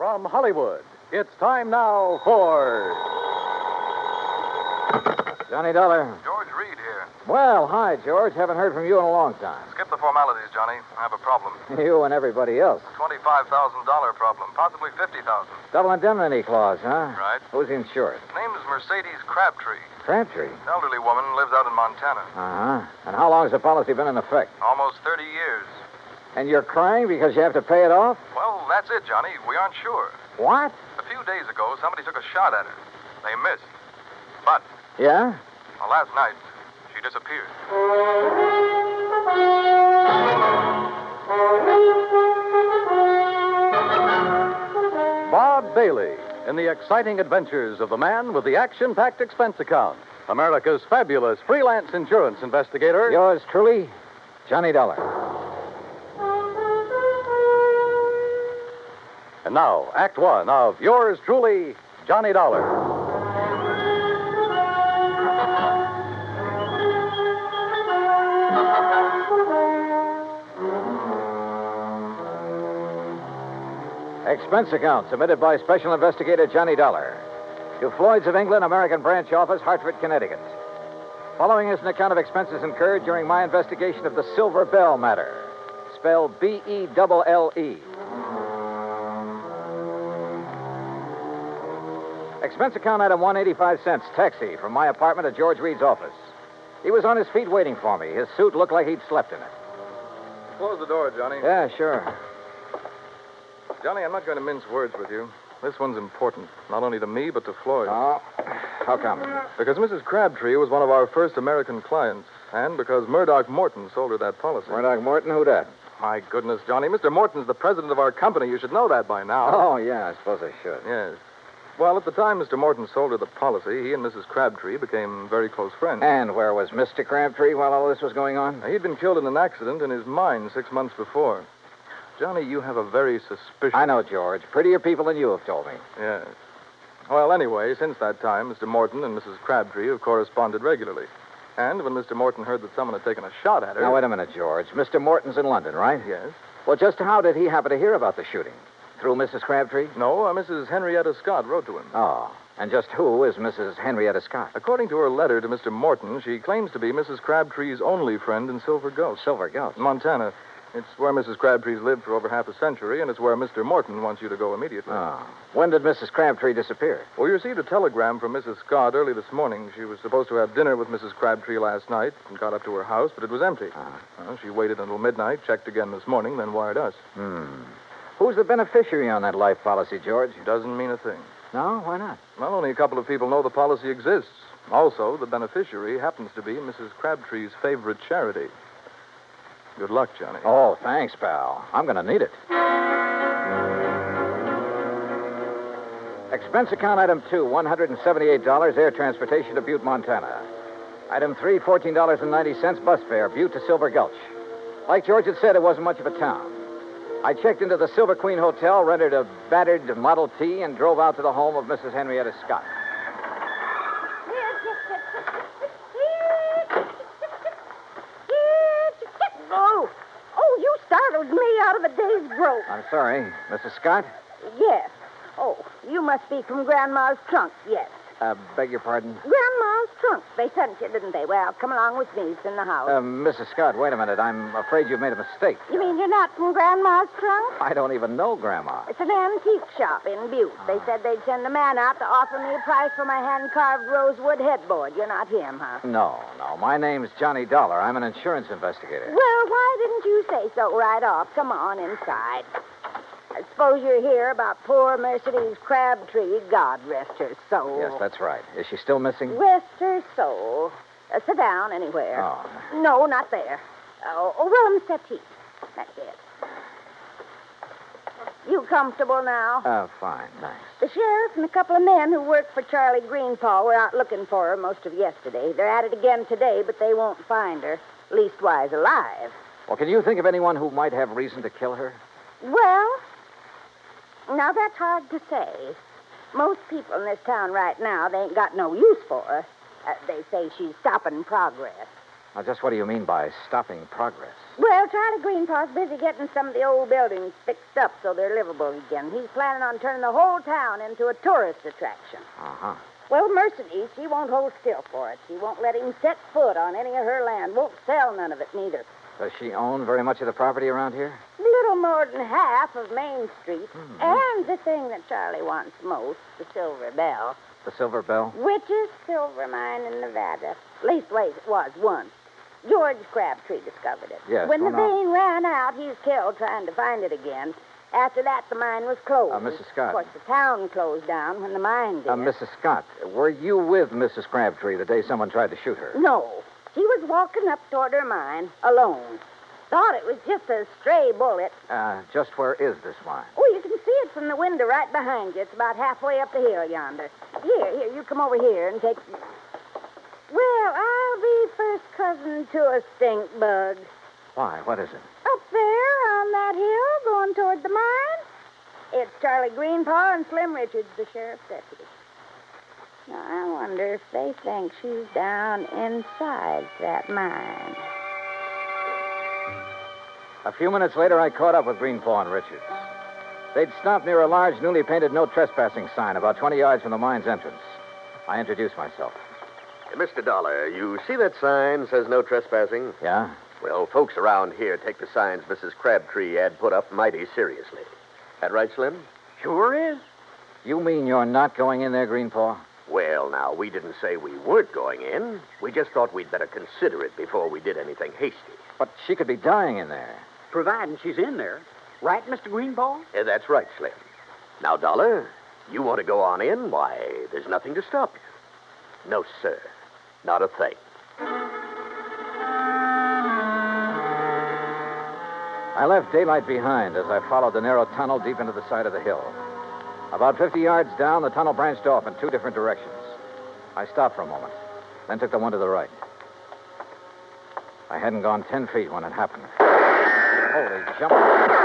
From Hollywood, it's time now for. Johnny Dollar. George Reed here. Well, hi, George. Haven't heard from you in a long time. Skip the formalities, Johnny. I have a problem. You and everybody else. $25,000 problem, possibly 50000 Double indemnity clause, huh? Right. Who's insured? Name is Mercedes Crabtree. Crabtree. Elderly woman lives out in Montana. Uh huh. And how long has the policy been in effect? Almost 30 years. And you're crying because you have to pay it off? Well, that's it, Johnny. We aren't sure. What? A few days ago, somebody took a shot at her. They missed. But, Yeah? well, last night, she disappeared. Bob Bailey in the exciting adventures of the man with the action packed expense account. America's fabulous freelance insurance investigator. Yours truly, Johnny Dollar. And now, Act One of yours truly, Johnny Dollar. Expense account submitted by Special Investigator Johnny Dollar to Floyd's of England, American Branch Office, Hartford, Connecticut. Following is an account of expenses incurred during my investigation of the Silver Belle matter, spelled B E L L E. Expense account item 185 cents, taxi from my apartment to George Reed's office. He was on his feet waiting for me. His suit looked like he'd slept in it. Close the door, Johnny. Yeah, sure. Johnny, I'm not going to mince words with you. This one's important, not only to me, but to Floyd. Oh, how come? Because Mrs. Crabtree was one of our first American clients, and because Murdoch Morton sold her that policy. Murdoch Morton, who that? My goodness, Johnny. Mr. Morton's the president of our company. You should know that by now. Oh, yeah, I suppose I should. Yes. Well, at the time Mr. Morton sold her the policy, he and Mrs. Crabtree became very close friends. And where was Mr. Crabtree while all this was going on? He'd been killed in an accident in his mine six months before. Johnny, you have a very suspicious. I know, George. Prettier people than you have told me. Yes. Well, anyway, since that time, Mr. Morton and Mrs. Crabtree have corresponded regularly. And when Mr. Morton heard that someone had taken a shot at her. Now, wait a minute, George. Mr. Morton's in London, right? Yes. Well, just how did he happen to hear about the shooting? Through Mrs. Crabtree? No, uh, Mrs. Henrietta Scott wrote to him. Oh. And just who is Mrs. Henrietta Scott? According to her letter to Mr. Morton, she claims to be Mrs. Crabtree's only friend in Silver Gulch, Silver Gulch. Montana. It's where Mrs. Crabtree's lived for over half a century, and it's where Mr. Morton wants you to go immediately. Oh. When did Mrs. Crabtree disappear? Well, we received a telegram from Mrs. Scott early this morning. She was supposed to have dinner with Mrs. Crabtree last night and got up to her house, but it was empty. Ah. Well, she waited until midnight, checked again this morning, then wired us. Hmm. Who's the beneficiary on that life policy, George? Doesn't mean a thing. No? Why not? Well, only a couple of people know the policy exists. Also, the beneficiary happens to be Mrs. Crabtree's favorite charity. Good luck, Johnny. Oh, thanks, pal. I'm going to need it. Expense account item two, $178, air transportation to Butte, Montana. Item three, $14.90, bus fare, Butte to Silver Gulch. Like George had said, it wasn't much of a town. I checked into the Silver Queen Hotel, rented a battered Model T, and drove out to the home of Mrs. Henrietta Scott. Oh, oh, you startled me out of a day's growth. I'm sorry, Mrs. Scott? Yes. Oh, you must be from Grandma's trunk, yes. Uh, beg your pardon? Grandma's trunk. They sent you, didn't they? Well, come along with me. It's in the house. Uh, Mrs. Scott, wait a minute. I'm afraid you've made a mistake. you mean you're not from Grandma's trunk? I don't even know Grandma. It's an antique shop in Butte. They said they'd send a man out to offer me a price for my hand-carved rosewood headboard. You're not him, huh? No, no. My name's Johnny Dollar. I'm an insurance investigator. Well, why didn't you say so right off? Come on inside. I suppose you're here about poor Mercedes Crabtree. God rest her soul. Yes, that's right. Is she still missing? Rest her soul. Uh, sit down anywhere. Oh. No, not there. Oh, oh the settee. That's it. You comfortable now? Oh, fine. Thanks. The sheriff and a couple of men who work for Charlie Greenpaw were out looking for her most of yesterday. They're at it again today, but they won't find her. Leastwise, alive. Well, can you think of anyone who might have reason to kill her? Well, now that's hard to say. Most people in this town right now, they ain't got no use for her. Uh, they say she's stopping progress. Now, just what do you mean by stopping progress? Well, Charlie Greenpaw's busy getting some of the old buildings fixed up so they're livable again. He's planning on turning the whole town into a tourist attraction. Uh huh. Well, Mercedes, she won't hold still for it. She won't let him set foot on any of her land. Won't sell none of it, neither. Does she own very much of the property around here? Little more than half of Main Street. And the thing that Charlie wants most, the Silver Belle, The Silver Belle? richest silver mine in Nevada. Leastways, it was once. George Crabtree discovered it. Yes, When the vein ran out, he was killed trying to find it again. After that, the mine was closed. Uh, Mrs. Scott. Of course, the town closed down when the mine did. Uh, Mrs. Scott, were you with Mrs. Crabtree the day someone tried to shoot her? No. She was walking up toward her mine alone. Thought it was just a stray bullet. Uh, just where is this mine? Oh, you can see it from the window right behind you. It's about halfway up the hill yonder. Here, here, you come over here and take. Well, I'll be first cousin to a stink bug. Why, what is it? Up there on that hill going toward the mine. It's Charlie Greenpaw and Slim Richards, the sheriff's deputy. Now, I wonder if they think she's down inside that mine. A few minutes later, I caught up with Greenpaw and Richards. They'd stopped near a large, newly painted no trespassing sign about 20 yards from the mine's entrance. I introduced myself. Mr. Dollar, you see that sign says no trespassing? Yeah? Well, folks around here take the signs Mrs. Crabtree had put up mighty seriously. That right, Slim? Sure is. You mean you're not going in there, Greenpaw? Well, now, we didn't say we weren't going in. We just thought we'd better consider it before we did anything hasty. But she could be dying in there. Providing she's in there. Right, Mr. Greenpaw? Eh, that's right, Slim. Now, Dollar, you want to go on in? Why, there's nothing to stop you. No, sir. Not a thing. I left daylight behind as I followed the narrow tunnel deep into the side of the hill. About 50 yards down, the tunnel branched off in two different directions. I stopped for a moment, then took the one to the right. I hadn't gone 10 feet when it happened. Holy jump.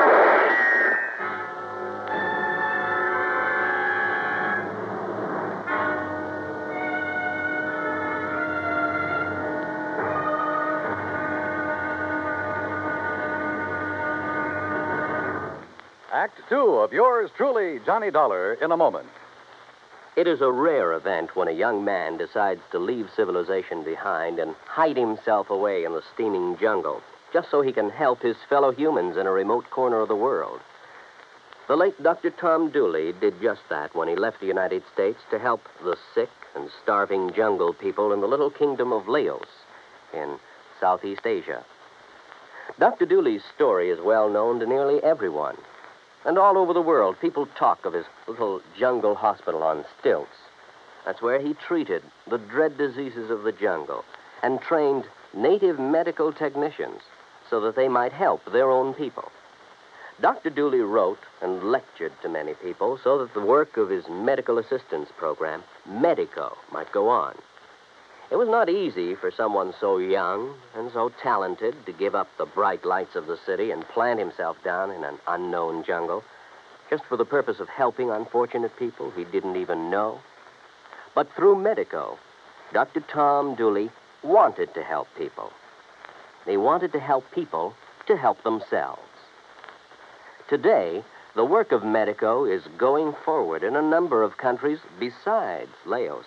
Two of yours truly, Johnny Dollar, in a moment. It is a rare event when a young man decides to leave civilization behind and hide himself away in the steaming jungle just so he can help his fellow humans in a remote corner of the world. The late Dr. Tom Dooley did just that when he left the United States to help the sick and starving jungle people in the little kingdom of Laos in Southeast Asia. Dr. Dooley's story is well known to nearly everyone. And all over the world, people talk of his little jungle hospital on stilts. That's where he treated the dread diseases of the jungle and trained native medical technicians so that they might help their own people. Dr. Dooley wrote and lectured to many people so that the work of his medical assistance program, Medico, might go on. It was not easy for someone so young and so talented to give up the bright lights of the city and plant himself down in an unknown jungle just for the purpose of helping unfortunate people he didn't even know. But through Medico, Dr. Tom Dooley wanted to help people. He wanted to help people to help themselves. Today, the work of Medico is going forward in a number of countries besides Laos.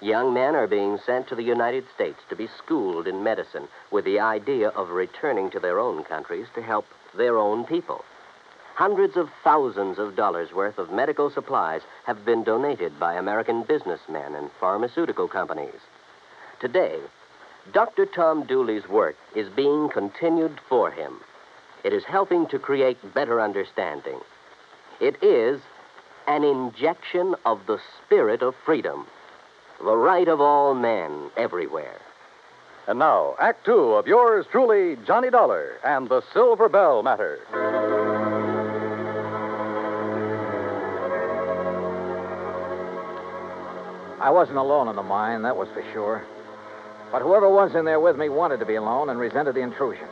Young men are being sent to the United States to be schooled in medicine with the idea of returning to their own countries to help their own people. Hundreds of thousands of dollars worth of medical supplies have been donated by American businessmen and pharmaceutical companies. Today, Dr. Tom Dooley's work is being continued for him. It is helping to create better understanding. It is an injection of the spirit of freedom, the right of all men everywhere. And now, Act Two of yours truly, Johnny Dollar and the Silver Belle Matter. I wasn't alone in the mine, that was for sure. But whoever was in there with me wanted to be alone and resented the intrusion.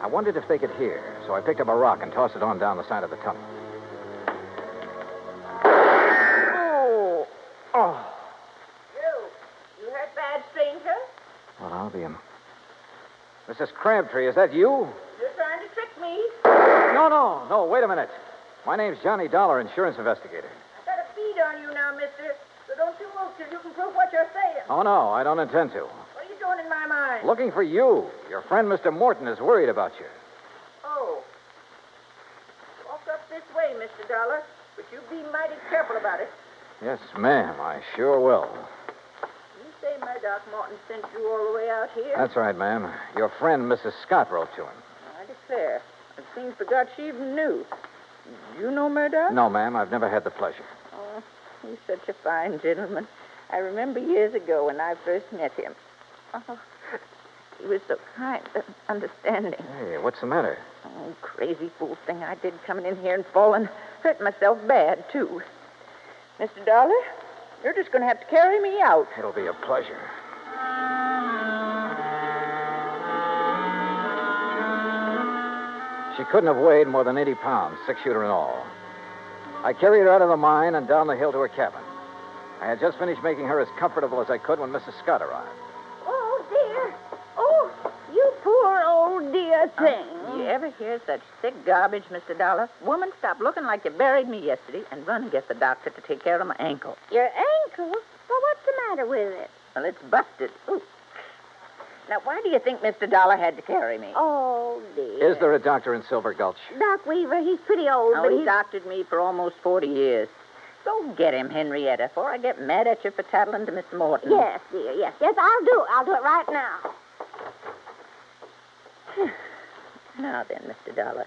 I wondered if they could hear, so I picked up a rock and tossed it on down the side of the tunnel. Mrs. Crabtree, is that you? You're trying to trick me. No, no, no. Wait a minute. My name's Johnny Dollar, insurance investigator. I've got a bead on you now, mister. So don't you move till you can prove what you're saying. Oh, no, I don't intend to. What are you doing in my mind? Looking for you. Your friend, Mr. Morton, is worried about you. Oh. Walk up this way, Mr. Dollar. But you be mighty careful about it. Yes, ma'am, I sure will. You say my Doc Martin sent you all the way out here? That's right, ma'am. Your friend, Mrs. Scott, wrote to him. I declare. It seems forgot she even knew. You know Murdoch? No, ma'am, I've never had the pleasure. Oh, he's such a fine gentleman. I remember years ago when I first met him. Oh, he was so kind and understanding. Hey, what's the matter? Oh, crazy fool thing I did coming in here and falling. Hurt myself bad, too. Mr. Dollar, you're just going to have to carry me out. It'll be a pleasure. She couldn't have weighed more than 80 pounds, six shooter and all. I carried her out of the mine and down the hill to her cabin. I had just finished making her as comfortable as I could when Mrs. Scott arrived. Oh, dear. Oh, you poor old dear uh, thing. You ever hear such sick garbage, Mr. Dollar? Woman, stop looking like you buried me yesterday and run and get the doctor to take care of my ankle. Your ankle? Well, what's the matter with it? Well, it's busted. Ooh. Now, why do you think Mr. Dollar had to carry me? Oh, dear. Is there a doctor in Silver Gulch? Doc Weaver, he's pretty old, Oh, but he he's... doctored me for almost 40 years. Go get him, Henrietta, before I get mad at you for tattling to Miss Morton. Yes, dear, yes. Yes, I'll do it. I'll do it right now. Now then, Mr. Dollar,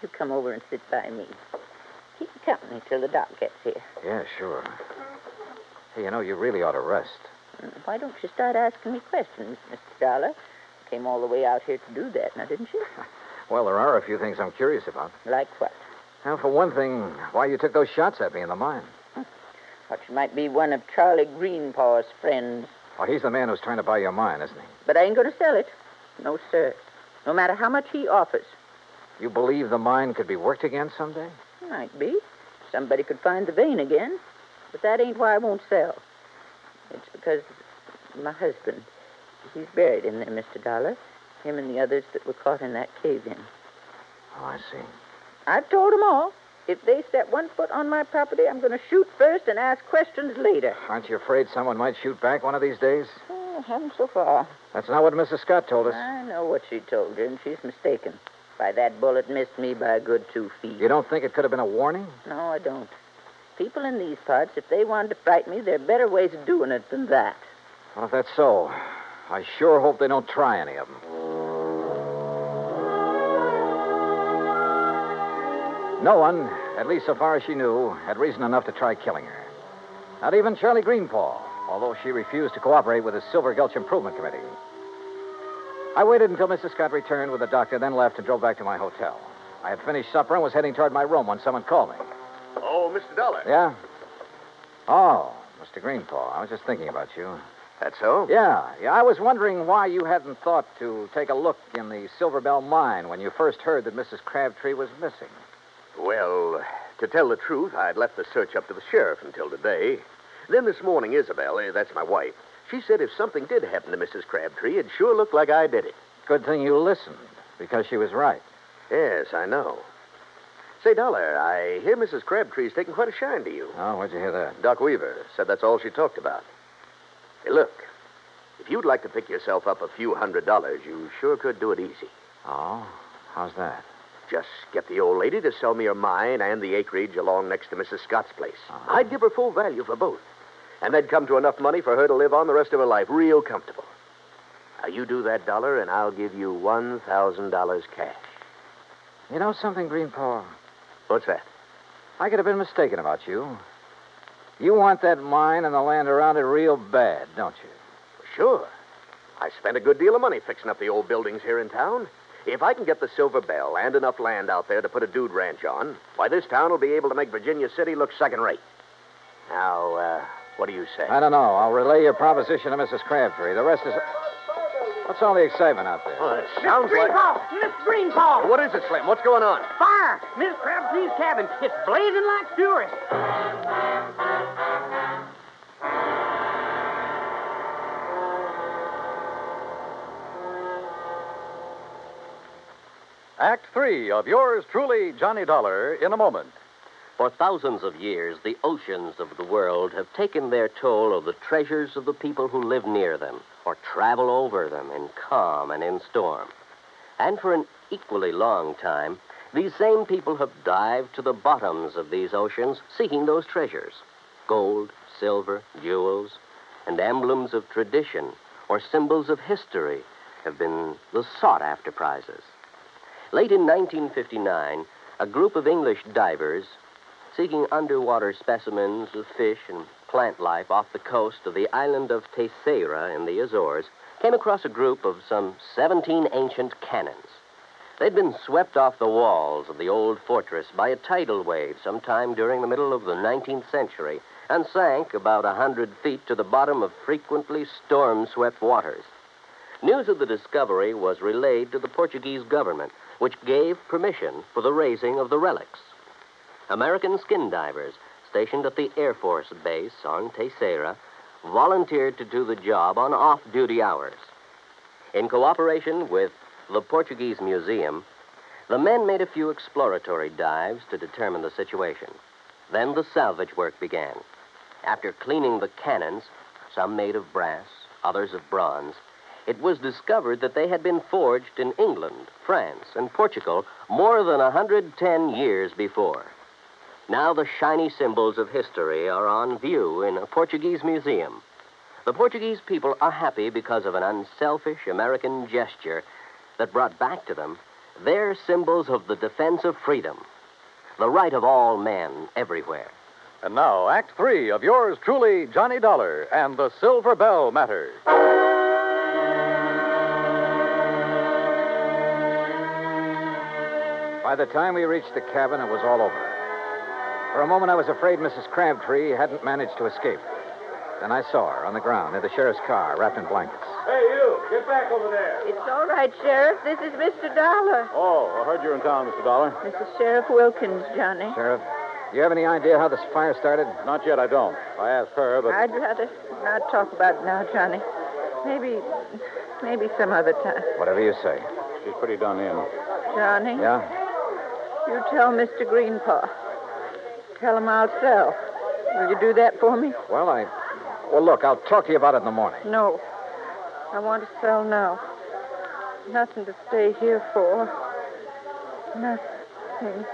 you come over and sit by me. Keep company till the doc gets here. Yeah, sure. Hey, you know, you really ought to rest. Mm, Why don't you start asking me questions, Mr. Dollar? You came all the way out here to do that, now, didn't you? Well, there are a few things I'm curious about. Like what? Now, for one thing, why you took those shots at me in the mine. What you might be one of Charlie Greenpaw's friends. Well, he's the man who's trying to buy your mine, isn't he? But I ain't going to sell it. No, sir. No matter how much he offers. You believe the mine could be worked again someday? Might be. Somebody could find the vein again. But that ain't why I won't sell. It's because my husband, he's buried in there, Mr. Dollar. Him and the others that were caught in that cave in. Oh, I see. I've told them all. If they step one foot on my property, I'm going to shoot first and ask questions later. Aren't you afraid someone might shoot back one of these days? Oh, haven't so far. That's not what Mrs. Scott told us. I know what she told you, and she's mistaken. Why, that bullet missed me by a good two feet. You don't think it could have been a warning? No, I don't. People in these parts, if they wanted to frighten me, there are better ways of doing it than that. Well, if that's so, I sure hope they don't try any of them. No one, at least so far as she knew, had reason enough to try killing her. Not even Charlie Greenpaw, although she refused to cooperate with the Silver Gulch Improvement Committee. I waited until Mrs. Scott returned with the doctor, then left and drove back to my hotel. I had finished supper and was heading toward my room when someone called me. Oh, Mr. Dollar. Yeah? Oh, Mr. Greenpaw, I was just thinking about you. That's so? Yeah, yeah. I was wondering why you hadn't thought to take a look in the Silver Belle mine when you first heard that Mrs. Crabtree was missing. Well, to tell the truth, I'd left the search up to the sheriff until today. Then this morning, Isabel, eh, that's my wife, she said if something did happen to Mrs. Crabtree, it sure looked like I did it. Good thing you listened, because she was right. Yes, I know. Say, Dollar, I hear Mrs. Crabtree's taking quite a shine to you. Oh, where'd you hear that? Doc Weaver said that's all she talked about. Hey, look, if you'd like to pick yourself up a few hundred dollars, you sure could do it easy. Oh, how's that? Just get the old lady to sell me her mine and the acreage along next to Mrs. Scott's place. Uh-huh. I'd give her full value for both. And they'd come to enough money for her to live on the rest of her life real comfortable. Now, you do that, Dollar, and I'll give you $1,000 cash. You know something, Greenpaw? What's that? I could have been mistaken about you. You want that mine and the land around it real bad, don't you? Sure. I spent a good deal of money fixing up the old buildings here in town. If I can get the Silver Belle and enough land out there to put a dude ranch on, why, this town will be able to make Virginia City look second rate. Now, uh, what do you say? I don't know. I'll relay your proposition to Mrs. Crabtree. The rest is. What's all the excitement out there? Well, it sounds like. Greenpaw! Miss Greenpaw! What is it, Slim? What's going on? Fire! Miss Crabtree's cabin. It's blazing like fury. Act Three of yours truly, Johnny Dollar, in a moment. For thousands of years, the oceans of the world have taken their toll of the treasures of the people who live near them or travel over them in calm and in storm. And for an equally long time, these same people have dived to the bottoms of these oceans seeking those treasures gold, silver, jewels, and emblems of tradition or symbols of history have been the sought after prizes. Late in 1959, a group of English divers seeking underwater specimens of fish and plant life off the coast of the island of Terceira in the Azores came across a group of some 17 ancient cannons. They'd been swept off the walls of the old fortress by a tidal wave sometime during the middle of the 19th century and sank about a hundred feet to the bottom of frequently storm swept waters. News of the discovery was relayed to the Portuguese government, which gave permission for the raising of the relics. American skin divers stationed at the Air Force Base on Terceira volunteered to do the job on off duty hours. In cooperation with the Portuguese Museum, the men made a few exploratory dives to determine the situation. Then the salvage work began. After cleaning the cannons, some made of brass, others of bronze, it was discovered that they had been forged in England, France, and Portugal more than 110 years before. Now the shiny symbols of history are on view in a Portuguese museum. The Portuguese people are happy because of an unselfish American gesture that brought back to them their symbols of the defense of freedom, the right of all men everywhere. And now, Act Three of yours truly, Johnny Dollar and the Silver Belle Matter. By the time we reached the cabin, it was all over. For a moment, I was afraid Mrs. Crabtree hadn't managed to escape. Then I saw her on the ground near the sheriff's car, wrapped in blankets. Hey, you! Get back over there! It's all right, Sheriff. This is Mr. Dollar. Oh, I heard you're in town, Mr. Dollar. This is Sheriff Wilkins, Johnny. Sheriff, do you have any idea how this fire started? Not yet, I don't. I asked her, but. I'd rather not talk about it now, Johnny. Maybe, maybe some other time. Whatever you say. She's pretty done in. Johnny, Yeah? You tell Mr. Greenpaw. Tell him I'll sell. Will you do that for me? Well, I. Well, look, I'll talk to you about it in the morning. No. I want to sell now. Nothing to stay here for. Nothing.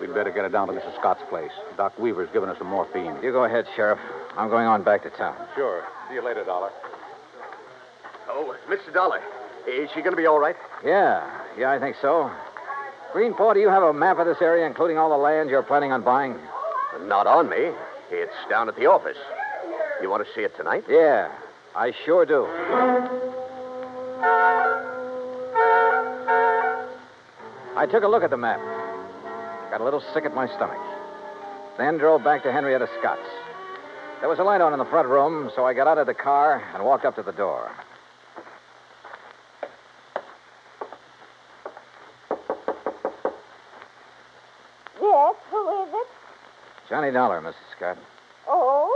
We'd better get her down to Mrs. Scott's place. Doc Weaver's given us some morphine. You go ahead, Sheriff. I'm going on back to town. Sure. See you later, Dollar. Oh, Mr. Dollar, is she going to be all right? Yeah, yeah, I think so. Greenpaw, do you have a map of this area, including all the land you're planning on buying? Not on me. It's down at the office. You want to see it tonight? Yeah, I sure do. I took a look at the map. Got a little sick at my stomach. Then drove back to Henrietta Scott's. There was a light on in the front room, so I got out of the car and walked up to the door. $20, Mrs. Scott. Oh?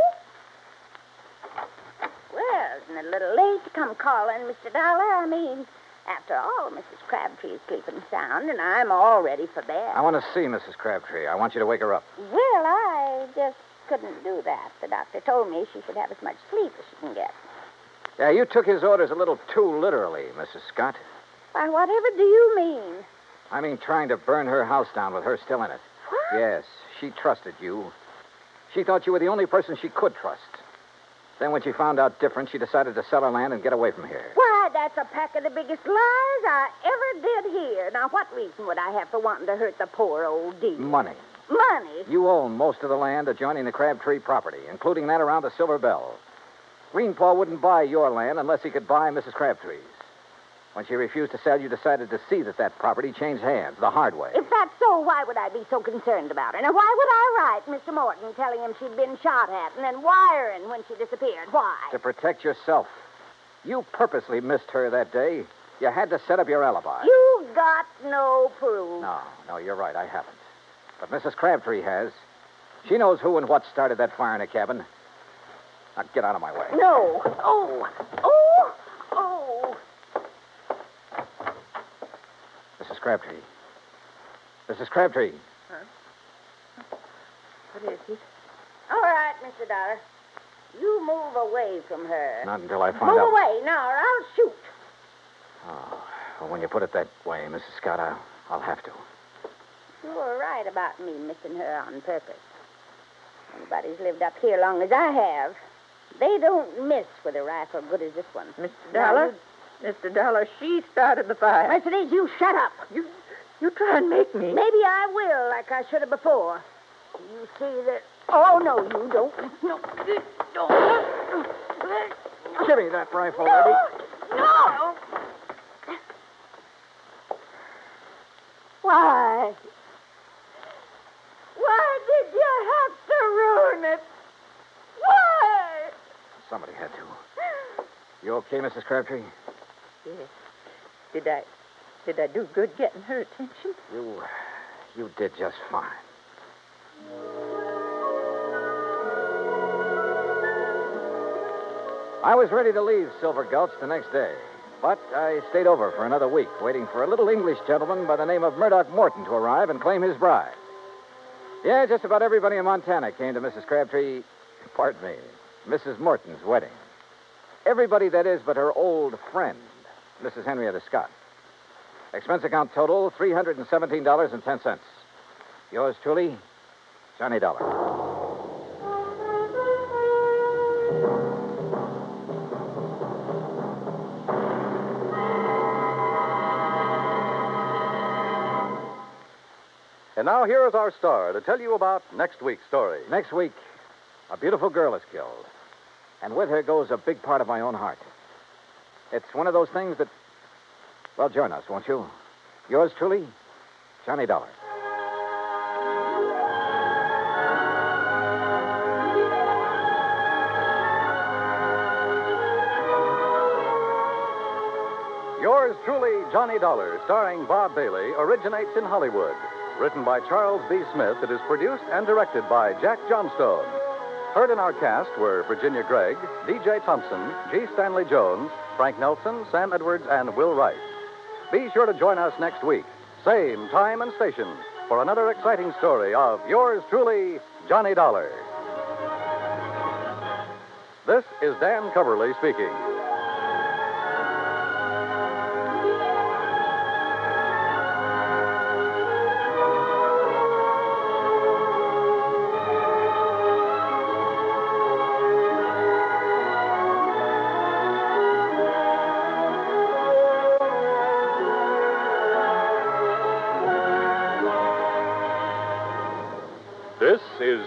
Well, isn't it a little late to come calling, Mr. Dollar? I mean, after all, Mrs. Crabtree is sleeping sound, and I'm all ready for bed. I want to see Mrs. Crabtree. I want you to wake her up. Well, I just couldn't do that. The doctor told me she should have as much sleep as she can get. Yeah, you took his orders a little too literally, Mrs. Scott. Why, whatever do you mean? I mean trying to burn her house down with her still in it. Yes, she trusted you. She thought you were the only person she could trust. Then, when she found out different, she decided to sell her land and get away from here. Why, that's a pack of the biggest lies I ever did hear. Now, what reason would I have for wanting to hurt the poor old dear? Money. Money? You own most of the land adjoining the Crabtree property, including that around the Silver Belle. Greenpaw wouldn't buy your land unless he could buy Mrs. Crabtree's. When she refused to sell, you decided to see that that property changed hands the hard way. If that's so, why would I be so concerned about her? Now, why would I write Mr. Morton telling him she'd been shot at and then wiring when she disappeared? Why? To protect yourself. You purposely missed her that day. You had to set up your alibi. You got no proof. No, no, you're right. I haven't. But Mrs. Crabtree has. She knows who and what started that fire in the cabin. Now get out of my way. No. Oh. Oh. Oh. Mrs. Crabtree, Mrs. Crabtree. Huh? What is it? All right, Mr. Dollar. You move away from her. Not until I find her. move out. away now, or I'll shoot. Oh, well, when you put it that way, Mrs. Scott, I'll, I'll have to. You were right about me missing her on purpose. Anybody's lived up here long as I have. They don't miss with a rifle good as this one. Mr. Now, Dollar? Mr. Dollar, she started the fire. Mercedes, you shut up. You, you try and make me. Maybe I will, like I should have before. You see that. Oh, no, you don't. No. Don't. Give me that rifle, No. Eddie. No. Why? Why did you have to ruin it? Why? Somebody had to. You okay, Mrs. Crabtree? Yes. Did I, did I do good getting her attention? You, you did just fine. I was ready to leave Silver Gulch the next day, but I stayed over for another week, waiting for a little English gentleman by the name of Murdoch Morton to arrive and claim his bride. Yeah, just about everybody in Montana came to Mrs. Crabtree, pardon me, Mrs. Morton's wedding. Everybody, that is, but her old friend, Mrs. Henrietta Scott. Expense account total $317.10. Yours truly, Johnny Dollar. And now here is our star to tell you about next week's story. Next week, a beautiful girl is killed. And with her goes a big part of my own heart. It's one of those things that. Well, join us, won't you? Yours truly, Johnny Dollar. Yours truly, Johnny Dollar, starring Bob Bailey, originates in Hollywood. Written by Charles B. Smith, it is produced and directed by Jack Johnstone. Heard in our cast were Virginia Gregg, D.J. Thompson, G. Stanley Jones, Frank Nelson, Sam Edwards, and Will Wright. Be sure to join us next week, same time and station, for another exciting story of yours truly, Johnny Dollar. This is Dan Cubberly speaking.